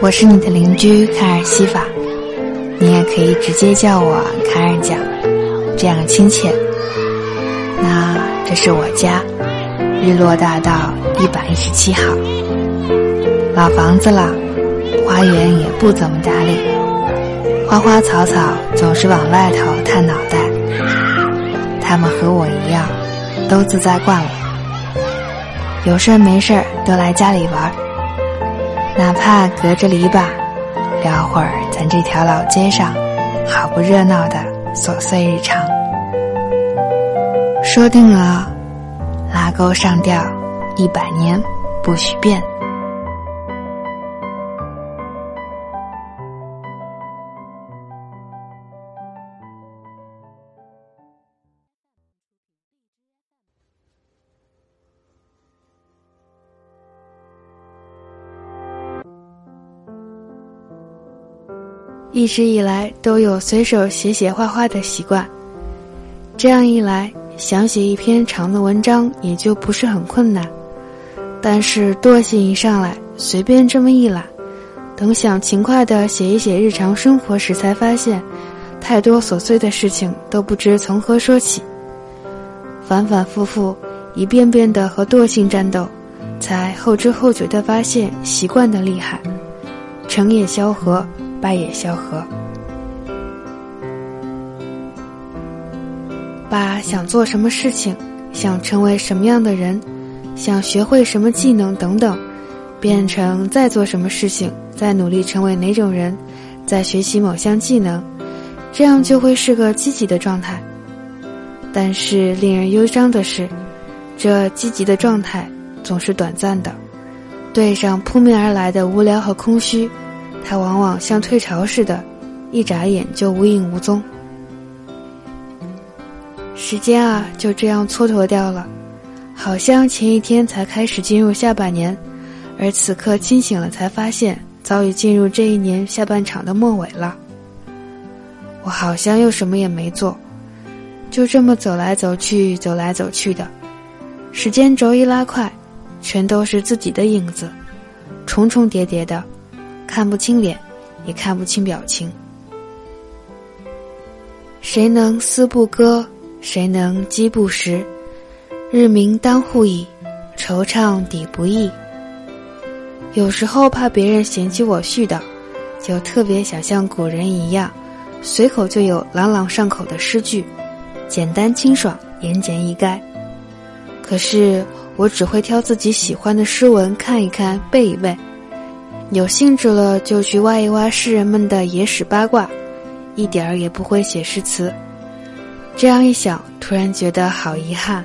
我是你的邻居卡尔西法，你也可以直接叫我卡尔讲，这样亲切。那这是我家，日落大道一百一十七号，老房子了，花园也不怎么打理，花花草草总是往外头探脑袋。他们和我一样，都自在惯了，有事没事都来家里玩。哪怕隔着篱笆，聊会儿咱这条老街上好不热闹的琐碎日常。说定了，拉钩上吊，一百年不许变。一直以来都有随手写写画画的习惯，这样一来，想写一篇长的文章也就不是很困难。但是惰性一上来，随便这么一懒，等想勤快的写一写日常生活时，才发现太多琐碎的事情都不知从何说起。反反复复，一遍遍的和惰性战斗，才后知后觉的发现习惯的厉害，成也萧何。败也萧何，把想做什么事情、想成为什么样的人、想学会什么技能等等，变成在做什么事情、在努力成为哪种人、在学习某项技能，这样就会是个积极的状态。但是令人忧伤的是，这积极的状态总是短暂的，对上扑面而来的无聊和空虚。它往往像退潮似的，一眨眼就无影无踪。时间啊，就这样蹉跎掉了，好像前一天才开始进入下半年，而此刻清醒了，才发现早已进入这一年下半场的末尾了。我好像又什么也没做，就这么走来走去，走来走去的，时间轴一拉快，全都是自己的影子，重重叠叠的。看不清脸，也看不清表情。谁能思不歌？谁能饥不食？日明当户矣，惆怅抵不易。有时候怕别人嫌弃我絮叨，就特别想像古人一样，随口就有朗朗上口的诗句，简单清爽，言简意赅。可是我只会挑自己喜欢的诗文看一看，背一背。有兴致了，就去挖一挖诗人们的野史八卦，一点儿也不会写诗词。这样一想，突然觉得好遗憾。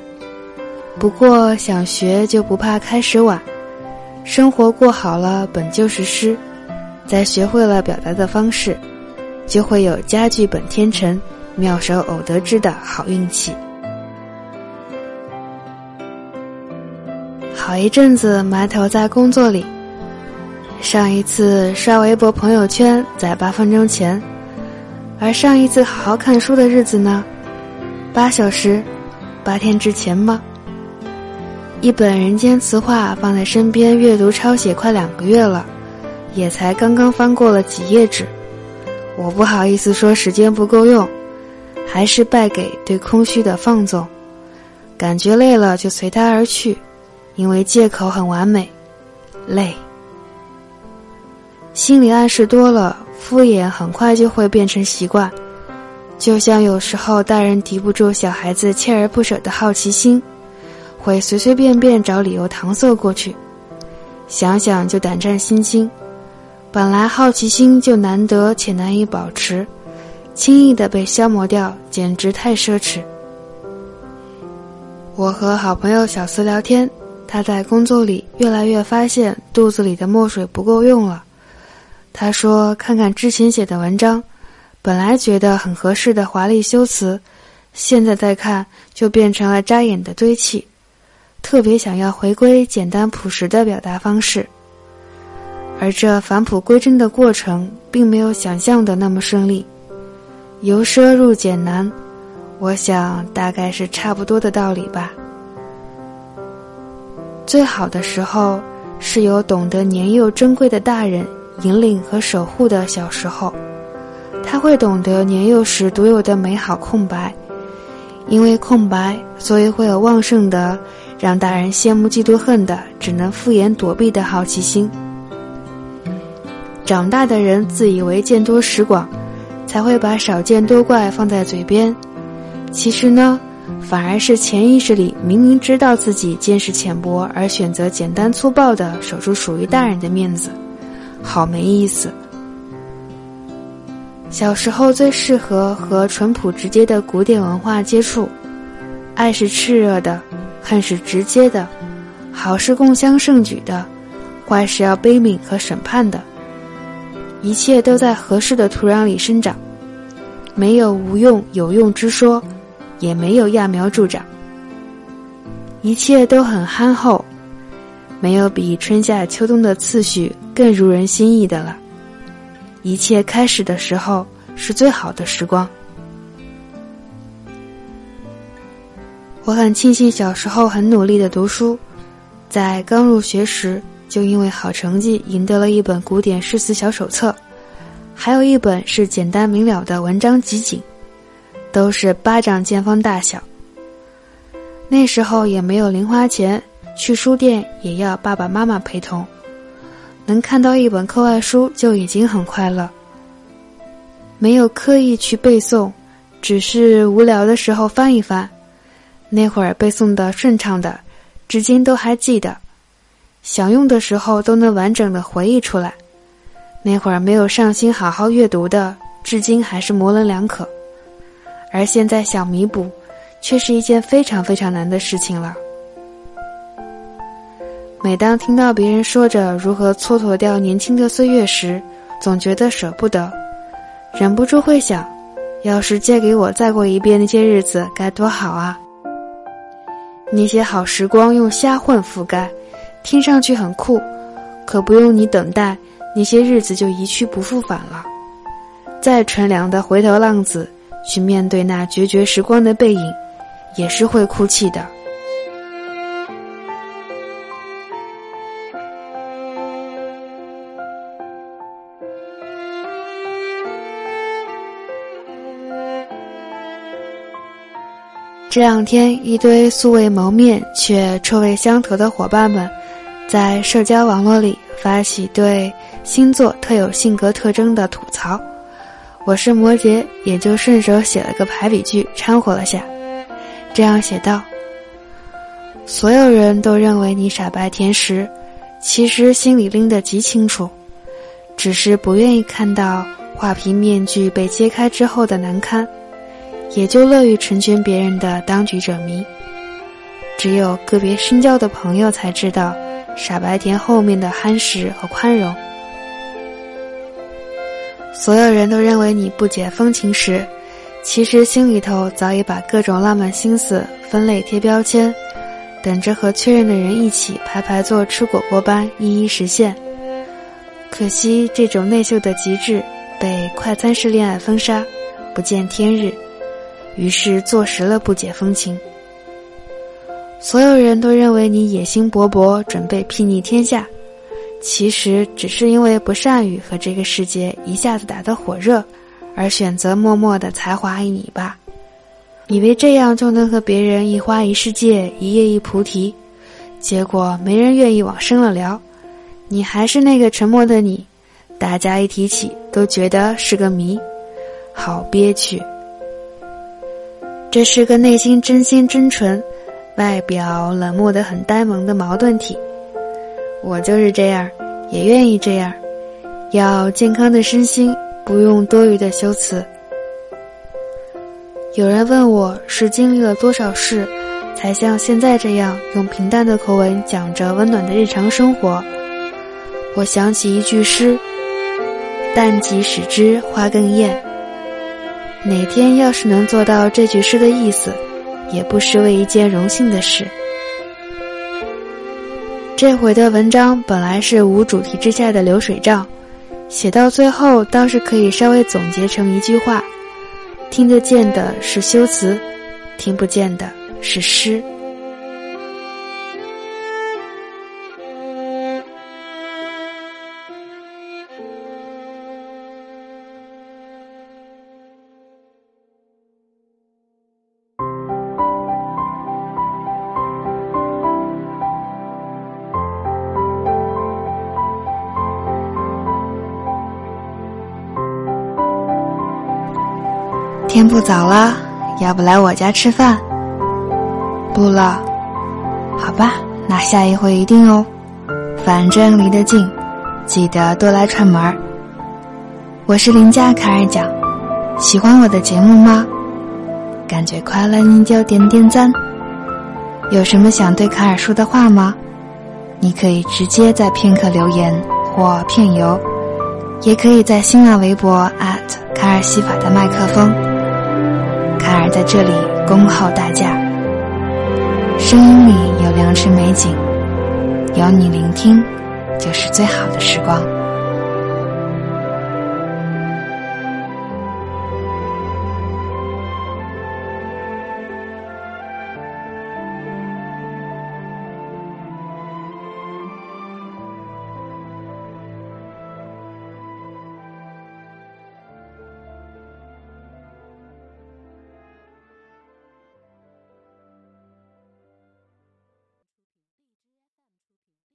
不过想学就不怕开始晚，生活过好了本就是诗，再学会了表达的方式，就会有佳句本天成，妙手偶得之的好运气。好一阵子埋头在工作里。上一次刷微博朋友圈在八分钟前，而上一次好好看书的日子呢？八小时，八天之前吗？一本人间词话放在身边阅读抄写快两个月了，也才刚刚翻过了几页纸。我不好意思说时间不够用，还是败给对空虚的放纵。感觉累了就随它而去，因为借口很完美，累。心理暗示多了，敷衍很快就会变成习惯。就像有时候大人敌不住小孩子锲而不舍的好奇心，会随随便便找理由搪塞过去。想想就胆战心惊。本来好奇心就难得且难以保持，轻易的被消磨掉，简直太奢侈。我和好朋友小思聊天，他在工作里越来越发现肚子里的墨水不够用了。他说：“看看之前写的文章，本来觉得很合适的华丽修辞，现在再看就变成了扎眼的堆砌。特别想要回归简单朴实的表达方式，而这返璞归真的过程，并没有想象的那么顺利。由奢入俭难，我想大概是差不多的道理吧。最好的时候，是有懂得年幼珍贵的大人引领和守护的小时候，他会懂得年幼时独有的美好空白，因为空白，所以会有旺盛的让大人羡慕嫉妒恨的，只能敷衍躲避的好奇心。长大的人自以为见多识广，才会把少见多怪放在嘴边。其实呢，反而是潜意识里明明知道自己见识浅薄，而选择简单粗暴的守住属于大人的面子，好没意思。小时候最适合和淳朴直接的古典文化接触，爱是炽热的，恨是直接的，好是共襄盛举的，坏是要悲悯和审判的。一切都在合适的土壤里生长，没有无用有用之说。也没有揠苗助长，一切都很憨厚，没有比春夏秋冬的次序更如人心意的了。一切开始的时候是最好的时光。我很庆幸小时候很努力的读书，在刚入学时就因为好成绩赢得了一本古典诗词小手册，还有一本是简单明了的文章集锦。都是巴掌见方大小。那时候也没有零花钱，去书店也要爸爸妈妈陪同。能看到一本课外书就已经很快乐。没有刻意去背诵，只是无聊的时候翻一翻。那会儿背诵的顺畅的，至今都还记得。想用的时候都能完整的回忆出来。那会儿没有上心好好阅读的，至今还是模棱两可。而现在想弥补，却是一件非常非常难的事情了。每当听到别人说着如何蹉跎掉年轻的岁月时，总觉得舍不得，忍不住会想：要是借给我再过一遍那些日子，该多好啊！那些好时光用瞎混覆盖，听上去很酷，可不用你等待，那些日子就一去不复返了。再纯良的回头浪子。去面对那决绝时光的背影，也是会哭泣的。这两天，一堆素未谋面却臭味相投的伙伴们，在社交网络里发起对星座特有性格特征的吐槽。我是摩羯，也就顺手写了个排比句掺和了下，这样写道：所有人都认为你傻白甜时，其实心里拎得极清楚，只是不愿意看到画皮面具被揭开之后的难堪，也就乐于成全别人的当局者迷。只有个别深交的朋友才知道傻白甜后面的憨实和宽容。所有人都认为你不解风情时，其实心里头早已把各种浪漫心思分类贴标签，等着和确认的人一起排排坐吃火锅般一一实现。可惜这种内秀的极致被快餐式恋爱封杀，不见天日，于是坐实了不解风情。所有人都认为你野心勃勃，准备睥睨天下。其实只是因为不善于和这个世界一下子打得火热，而选择默默的才华一你吧。以为这样就能和别人一花一世界，一叶一菩提，结果没人愿意往深了聊。你还是那个沉默的你，大家一提起都觉得是个谜，好憋屈。这是个内心真心真纯，外表冷漠的很呆萌的矛盾体。我就是这样，也愿意这样。要健康的身心，不用多余的修辞。有人问我是经历了多少事，才像现在这样用平淡的口吻讲着温暖的日常生活。我想起一句诗：“淡即使之花更艳。”哪天要是能做到这句诗的意思，也不失为一件荣幸的事。这回的文章本来是无主题之下的流水账，写到最后倒是可以稍微总结成一句话：听得见的是修辞，听不见的是诗。天不早了，要不来我家吃饭？不了，好吧，那下一回一定哦。反正离得近，记得多来串门儿。我是邻家卡尔讲，喜欢我的节目吗？感觉快乐你就点点赞。有什么想对卡尔说的话吗？你可以直接在片刻留言或片游，也可以在新浪微博卡尔西法的麦克风。卡尔在这里恭候大驾。声音里有良辰美景，有你聆听，就是最好的时光。